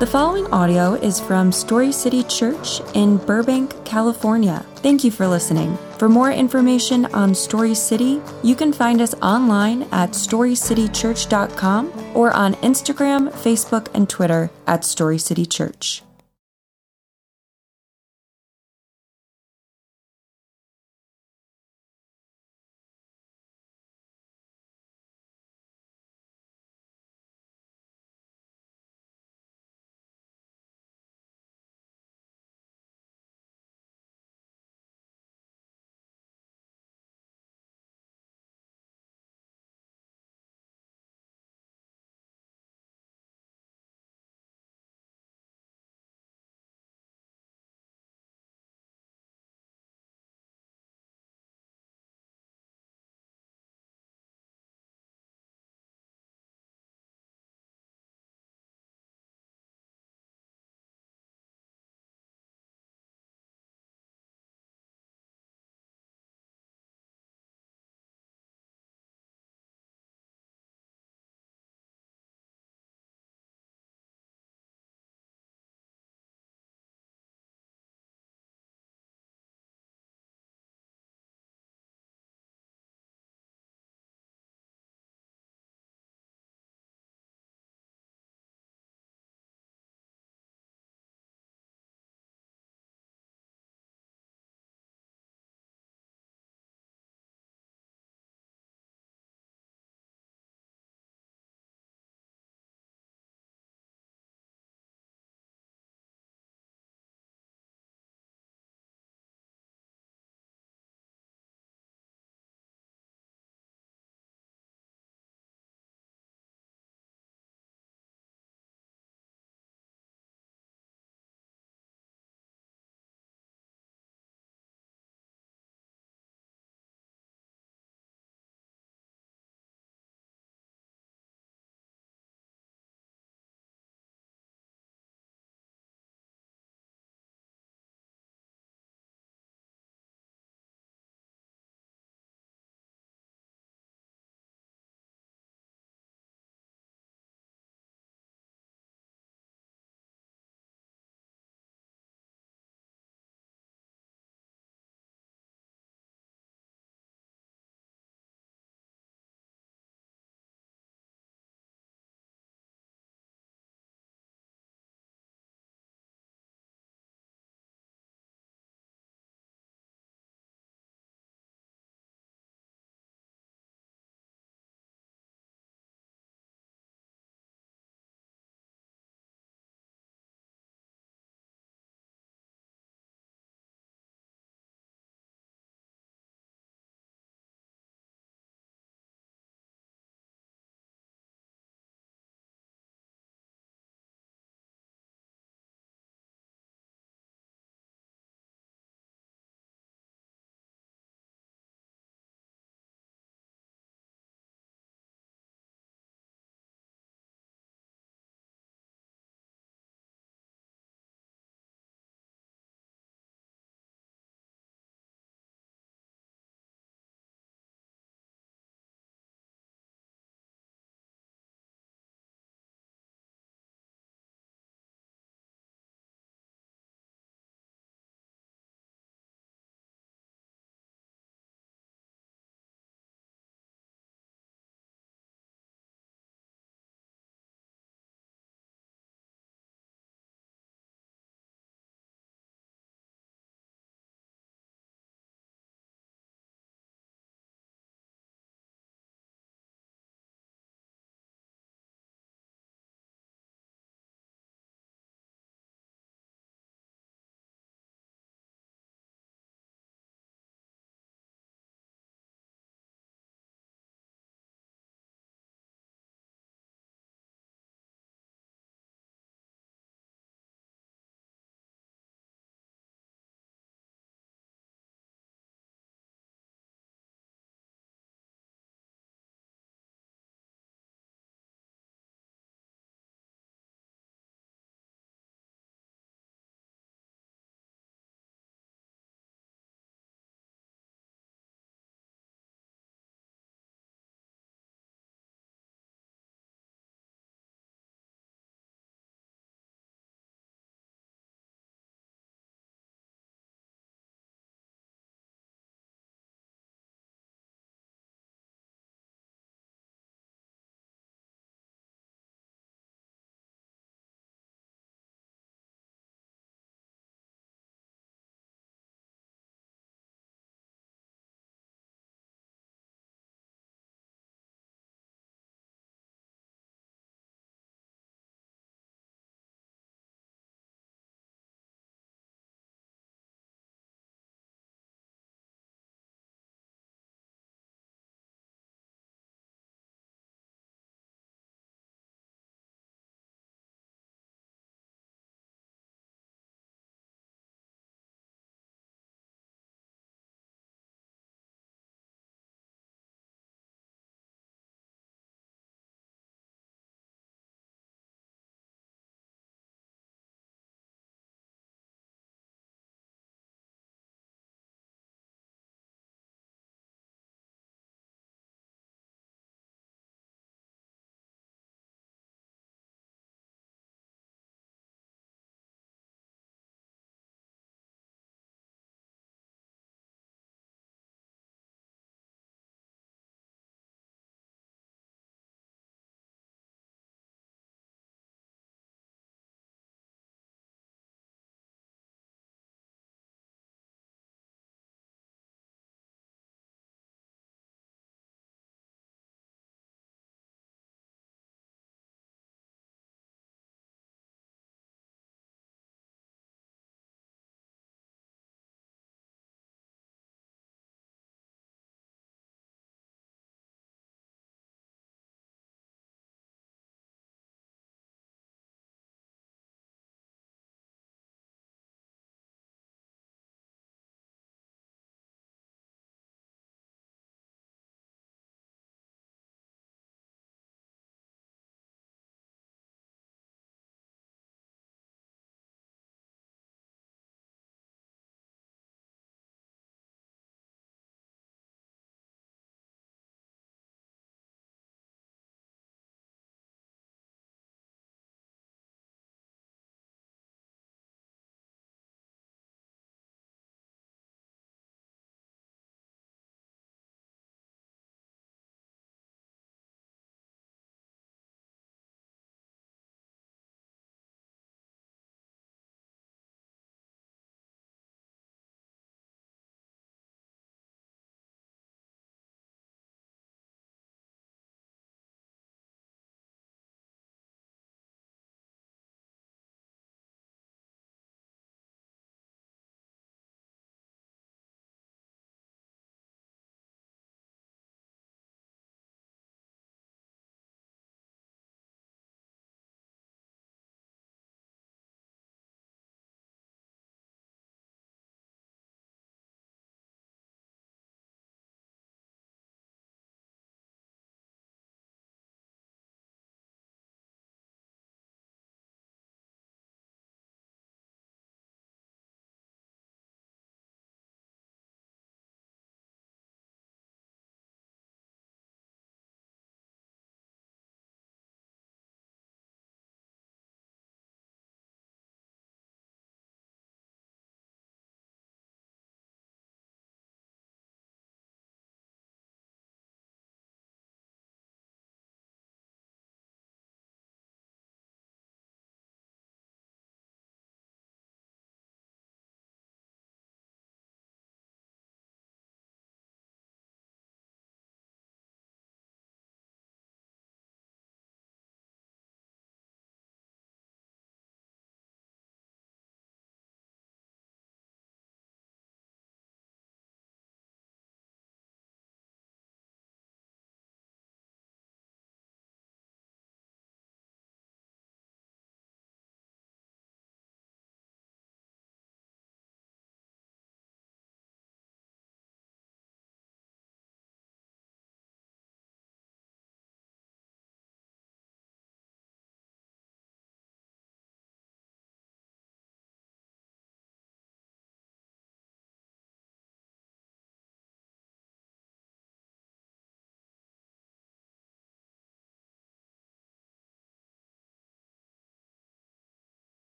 The following audio is from Story City Church in Burbank, California. Thank you for listening. For more information on Story City, you can find us online at storycitychurch.com or on Instagram, Facebook, and Twitter at Story City Church.